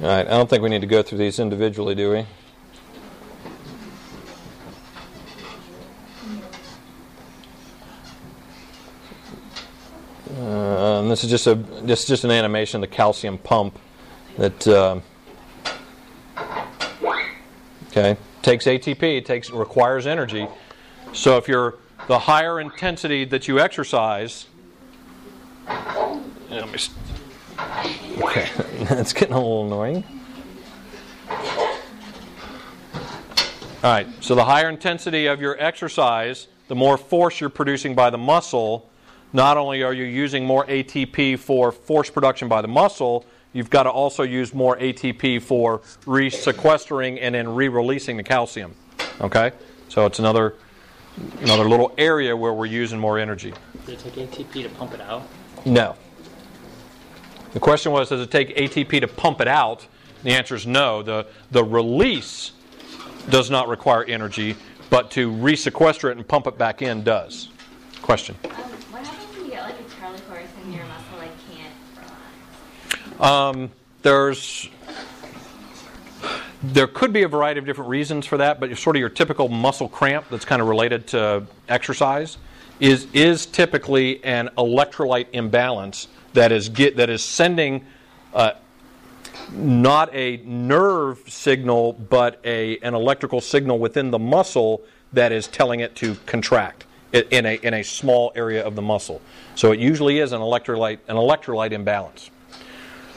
All right i don't think we need to go through these individually do we Uh, and this is just a this is just an animation of the calcium pump that uh, okay takes ATP, it takes requires energy. So if you're the higher intensity that you exercise, let me, okay, that's getting a little annoying. All right, so the higher intensity of your exercise, the more force you're producing by the muscle not only are you using more ATP for force production by the muscle, you've got to also use more ATP for resequestering and then re-releasing the calcium. Okay, so it's another another little area where we're using more energy. Does it take ATP to pump it out? No. The question was, does it take ATP to pump it out? The answer is no. The the release does not require energy. but to resequester it and pump it back in does. Question. Um, what happens when you get like a Charlie horse and your muscle like can't relax? Um, there's there could be a variety of different reasons for that, but sort of your typical muscle cramp that's kind of related to exercise is is typically an electrolyte imbalance that is get that is sending uh, not a nerve signal but a an electrical signal within the muscle that is telling it to contract in a in a small area of the muscle. So it usually is an electrolyte an electrolyte imbalance.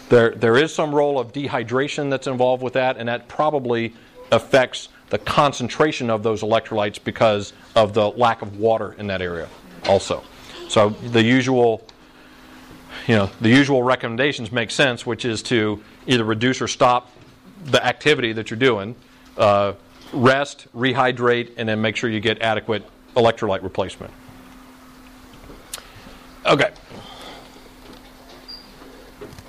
There, there is some role of dehydration that's involved with that, and that probably affects the concentration of those electrolytes because of the lack of water in that area, also. So the usual, you know, the usual recommendations make sense, which is to either reduce or stop the activity that you're doing, uh, rest, rehydrate, and then make sure you get adequate electrolyte replacement. Okay.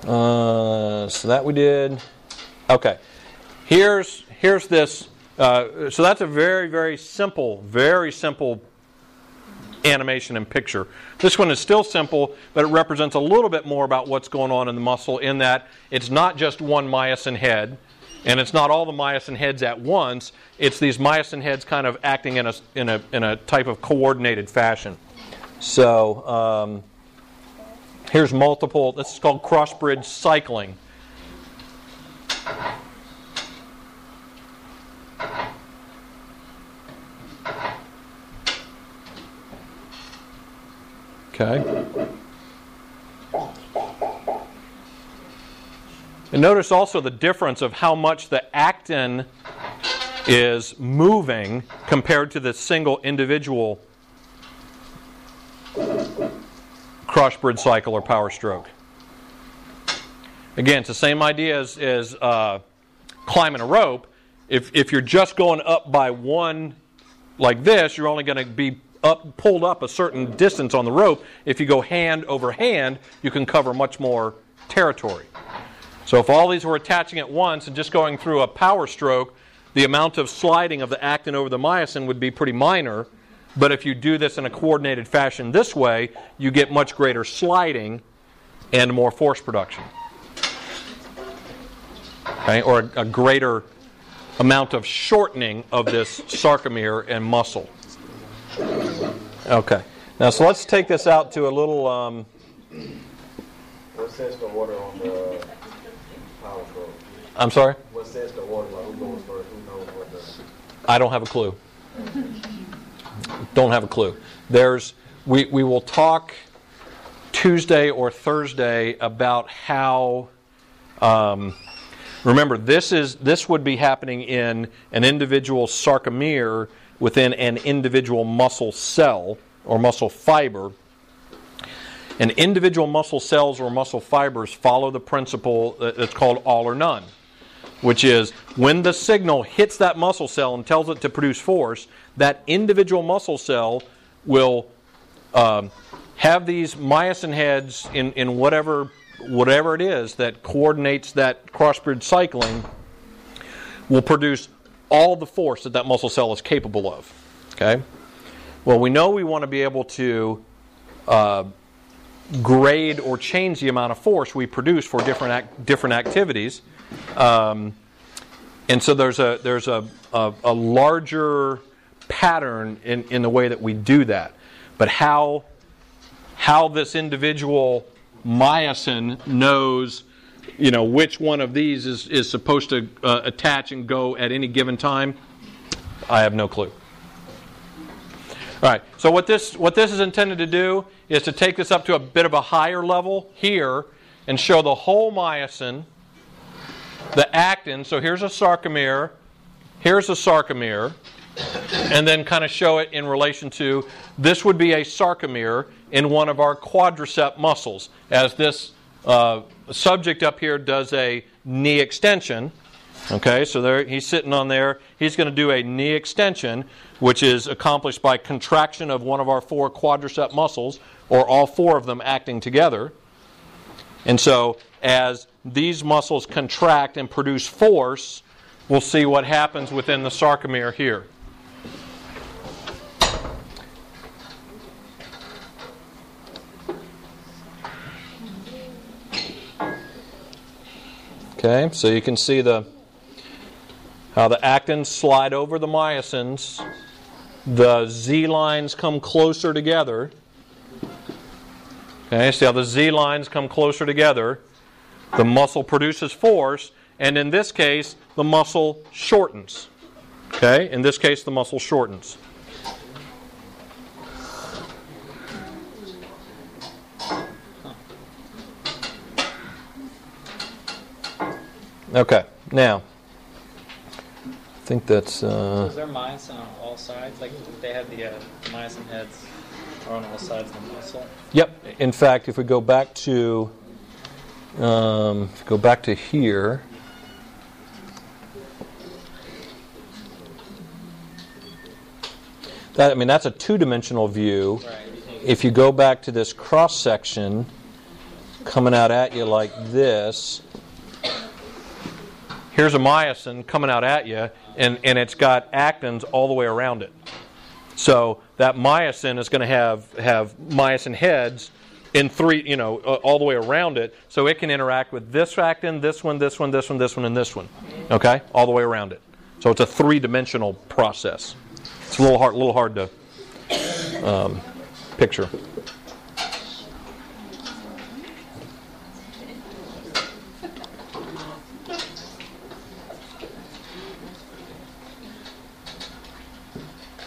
Uh, so that we did. Okay. Here's here's this. Uh, so that's a very very simple, very simple animation and picture. This one is still simple, but it represents a little bit more about what's going on in the muscle. In that it's not just one myosin head, and it's not all the myosin heads at once. It's these myosin heads kind of acting in a in a in a type of coordinated fashion. So. Um, Here's multiple, this is called cross bridge cycling. Okay. And notice also the difference of how much the actin is moving compared to the single individual crossbridge cycle or power stroke. Again, it's the same idea as, as uh, climbing a rope. If, if you're just going up by one like this, you're only going to be up, pulled up a certain distance on the rope. If you go hand over hand, you can cover much more territory. So if all these were attaching at once and just going through a power stroke, the amount of sliding of the actin over the myosin would be pretty minor. But if you do this in a coordinated fashion this way, you get much greater sliding and more force production. Okay? Or a, a greater amount of shortening of this sarcomere and muscle. Okay. Now, so let's take this out to a little. Um, What says the water on the power stroke? I'm sorry? What says the water, like who goes first, who knows what the... I don't have a clue. Don't have a clue. There's we, we will talk Tuesday or Thursday about how um, remember this is this would be happening in an individual sarcomere within an individual muscle cell or muscle fiber. And individual muscle cells or muscle fibers follow the principle that's called all or none which is when the signal hits that muscle cell and tells it to produce force, that individual muscle cell will um, have these myosin heads in, in whatever whatever it is that coordinates that crossbridge cycling will produce all the force that that muscle cell is capable of. Okay. Well, we know we want to be able to uh, grade or change the amount of force we produce for different different activities. Um, and so there's a there's a, a, a larger pattern in, in the way that we do that. But how how this individual myosin knows you know which one of these is, is supposed to uh, attach and go at any given time, I have no clue. All right. So what this what this is intended to do is to take this up to a bit of a higher level here and show the whole myosin, the actin. So here's a sarcomere, here's a sarcomere, and then kind of show it in relation to this would be a sarcomere in one of our quadricep muscles, as this uh, subject up here does a knee extension. Okay, so there he's sitting on there. He's going to do a knee extension, which is accomplished by contraction of one of our four quadricep muscles, or all four of them acting together. And so, as these muscles contract and produce force, we'll see what happens within the sarcomere here. Okay, so you can see the how the actins slide over the myosins, the Z lines come closer together. Okay, see how the Z lines come closer together. The muscle produces force, and in this case, the muscle shortens. Okay, in this case, the muscle shortens. Okay, now, I think that's. Uh, Is there myosin on all sides? Like they have the uh, myosin heads are on all sides of the muscle. Yep. In fact, if we go back to um, go back to here, that I mean that's a two-dimensional view. If you go back to this cross section coming out at you like this, here's a myosin coming out at you, and, and it's got actins all the way around it. So that myosin is going to have have myosin heads in three, you know, all the way around it, so it can interact with this actin, this one, this one, this one, this one, and this one. Okay, all the way around it. So it's a three-dimensional process. It's a little hard, little hard to um, picture.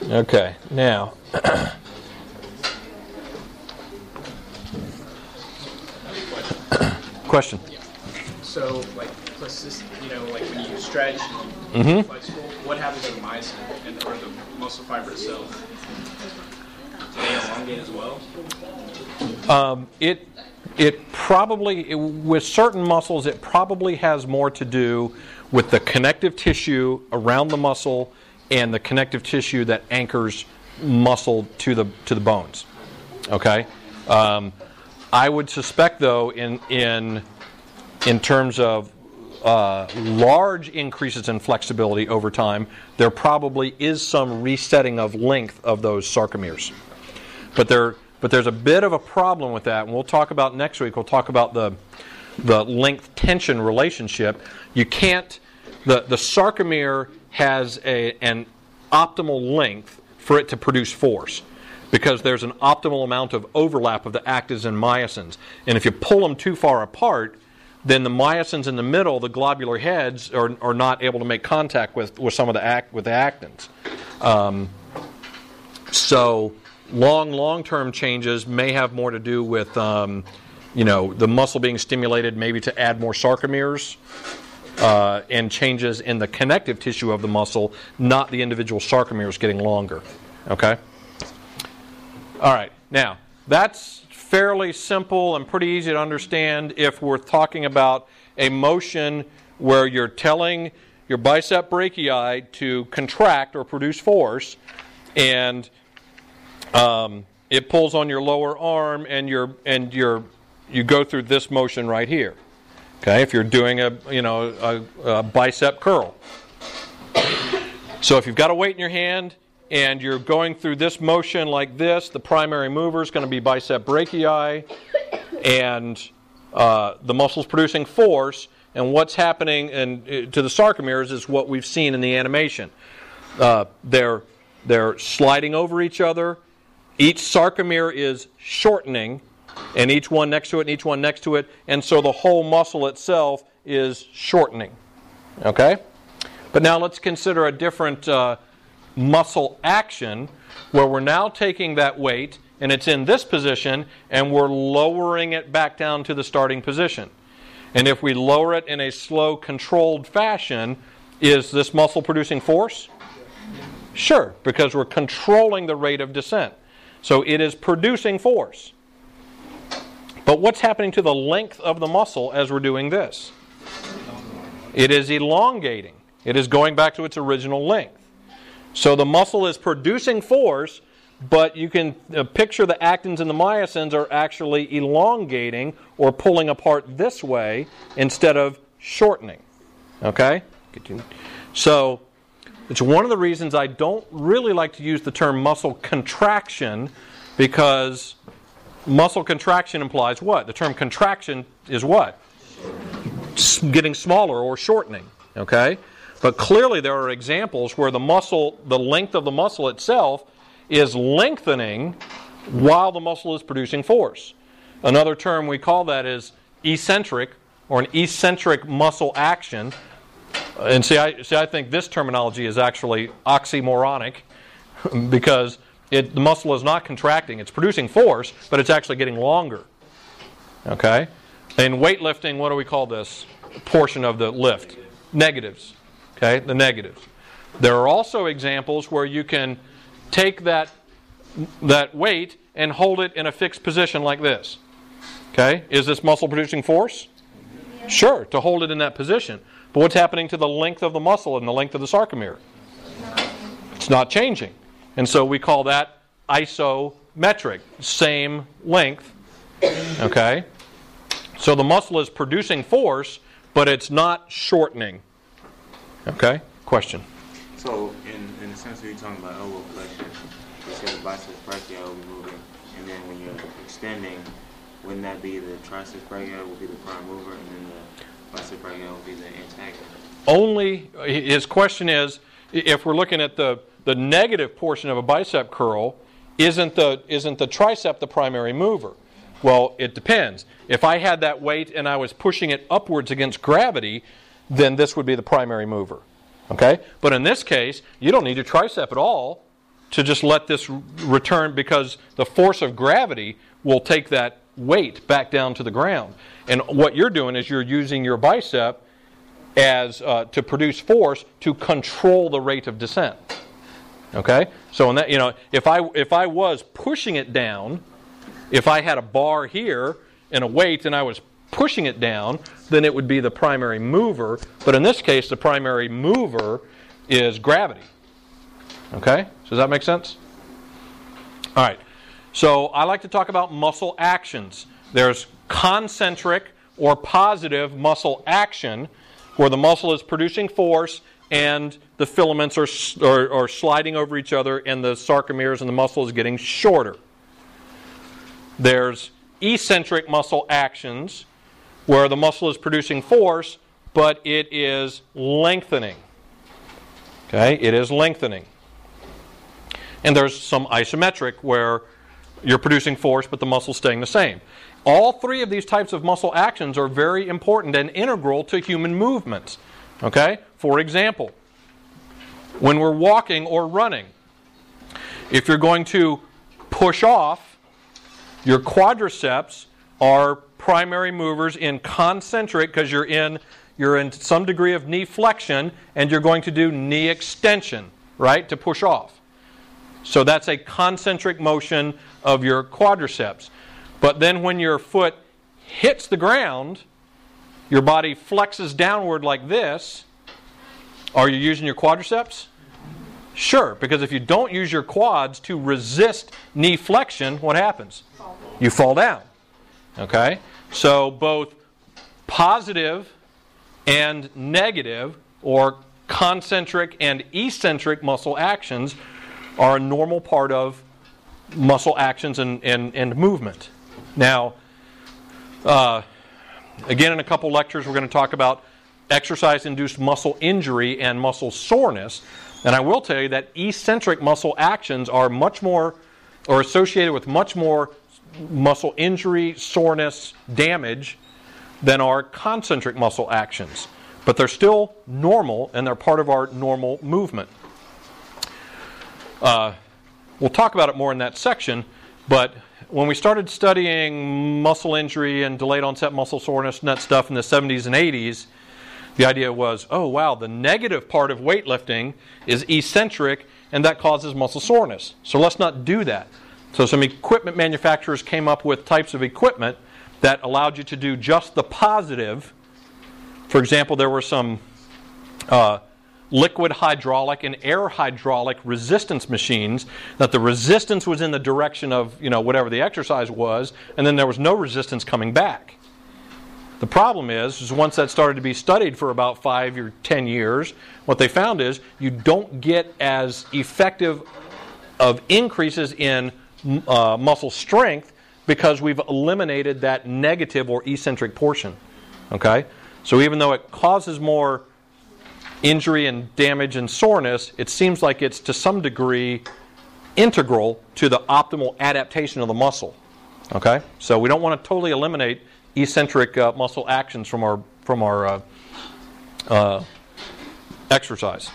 Okay, now. Question. So, like, plastic, you know, like when you stretch Mm-hmm. and flexible, what happens to the myosin and or the muscle fiber itself? Do they elongate as well? Um, it it probably it, with certain muscles it probably has more to do with the connective tissue around the muscle and the connective tissue that anchors muscle to the to the bones. Okay, um, I would suspect though in in in terms of uh, large increases in flexibility over time, there probably is some resetting of length of those sarcomeres. But there, but there's a bit of a problem with that, and we'll talk about next week. We'll talk about the the length tension relationship. You can't. The the sarcomere has a an optimal length for it to produce force because there's an optimal amount of overlap of the actins and myosins. And if you pull them too far apart, then the myosins in the middle, the globular heads, are, are not able to make contact with, with some of the act with the actins. Um, so long long term changes may have more to do with um, you know the muscle being stimulated, maybe to add more sarcomeres. Uh, and changes in the connective tissue of the muscle, not the individual sarcomeres getting longer. Okay? All right, now that's fairly simple and pretty easy to understand if we're talking about a motion where you're telling your bicep brachii to contract or produce force, and um, it pulls on your lower arm, and you're and you're you go through this motion right here. Okay, if you're doing a you know a, a bicep curl. So if you've got a weight in your hand and you're going through this motion like this, the primary mover is going to be bicep brachii, and uh, the muscle's producing force. And what's happening in, to the sarcomeres is what we've seen in the animation. Uh, they're they're sliding over each other. Each sarcomere is shortening, and each one next to it, and each one next to it, and so the whole muscle itself is shortening. Okay. But now let's consider a different uh, muscle action where we're now taking that weight and it's in this position and we're lowering it back down to the starting position. And if we lower it in a slow, controlled fashion, is this muscle producing force? Sure, because we're controlling the rate of descent. So it is producing force. But what's happening to the length of the muscle as we're doing this? It is elongating. It is going back to its original length. So the muscle is producing force, but you can uh, picture the actins and the myosins are actually elongating or pulling apart this way instead of shortening. Okay? So it's one of the reasons I don't really like to use the term muscle contraction because muscle contraction implies what? The term contraction is what? getting smaller or shortening. Okay? But clearly there are examples where the muscle, the length of the muscle itself, is lengthening while the muscle is producing force. Another term we call that is eccentric or an eccentric muscle action. And see, I, see, I think this terminology is actually oxymoronic because it, the muscle is not contracting. It's producing force, but it's actually getting longer. Okay? In weightlifting, what do we call this portion of the lift? Negatives. Okay? The negatives. There are also examples where you can take that, that weight and hold it in a fixed position like this. Okay? Is this muscle producing force? Sure, to hold it in that position. But what's happening to the length of the muscle and the length of the sarcomere? It's not changing. And so we call that isometric, same length. Okay? So the muscle is producing force, but it's not shortening. Okay? Question. So, in, in the sense of you're talking about oh, elbow flexion, you said the biceps brachii will be moving, and then when you're extending, wouldn't that be the triceps brachii will be the prime mover, and then the biceps brachii will be the antagonist? Only, his question is if we're looking at the, the negative portion of a bicep curl, isn't the, isn't the tricep the primary mover? Well, it depends. If I had that weight and I was pushing it upwards against gravity, then this would be the primary mover. Okay? But in this case, you don't need a tricep at all to just let this return because the force of gravity will take that weight back down to the ground. And what you're doing is you're using your bicep as uh, to produce force to control the rate of descent. Okay? So in that, you know, if I if I was pushing it down, if I had a bar here and a weight and I was pushing it down, then it would be the primary mover. But in this case, the primary mover is gravity. Okay? So does that make sense? All right. So I like to talk about muscle actions. There's concentric or positive muscle action, where the muscle is producing force and the filaments are, are, are sliding over each other and the sarcomeres and the muscle is getting shorter. There's eccentric muscle actions, where the muscle is producing force, but it is lengthening. Okay, it is lengthening. And there's some isometric where you're producing force, but the muscle's staying the same. All three of these types of muscle actions are very important and integral to human movements. Okay? For example, when we're walking or running, if you're going to push off, your quadriceps are primary movers in concentric because you're in you're in some degree of knee flexion and you're going to do knee extension, right, to push off. So that's a concentric motion of your quadriceps. But then when your foot hits the ground, your body flexes downward like this. Are you using your quadriceps? Sure, because if you don't use your quads to resist knee flexion, what happens? You fall down. Okay? So both positive and negative, or concentric and eccentric muscle actions, are a normal part of muscle actions and, and, and movement. Now, uh, again, in a couple lectures, we're going to talk about exercise induced muscle injury and muscle soreness. And I will tell you that eccentric muscle actions are much more, or associated with much more muscle injury, soreness, damage than are concentric muscle actions. But they're still normal and they're part of our normal movement. Uh, we'll talk about it more in that section, but when we started studying muscle injury and delayed onset muscle soreness and that stuff in the 70s and 80s, the idea was oh, wow, the negative part of weightlifting is eccentric and that causes muscle soreness. So let's not do that. So some equipment manufacturers came up with types of equipment that allowed you to do just the positive. For example, there were some uh, liquid hydraulic and air hydraulic resistance machines that the resistance was in the direction of you know whatever the exercise was, and then there was no resistance coming back. The problem is, is once that started to be studied for about five or ten years, what they found is you don't get as effective of increases in uh, muscle strength because we've eliminated that negative or eccentric portion. Okay? So even though it causes more injury and damage and soreness, it seems like it's to some degree integral to the optimal adaptation of the muscle. Okay, so we don't want to totally eliminate eccentric uh, muscle actions from our from our uh, uh, exercise.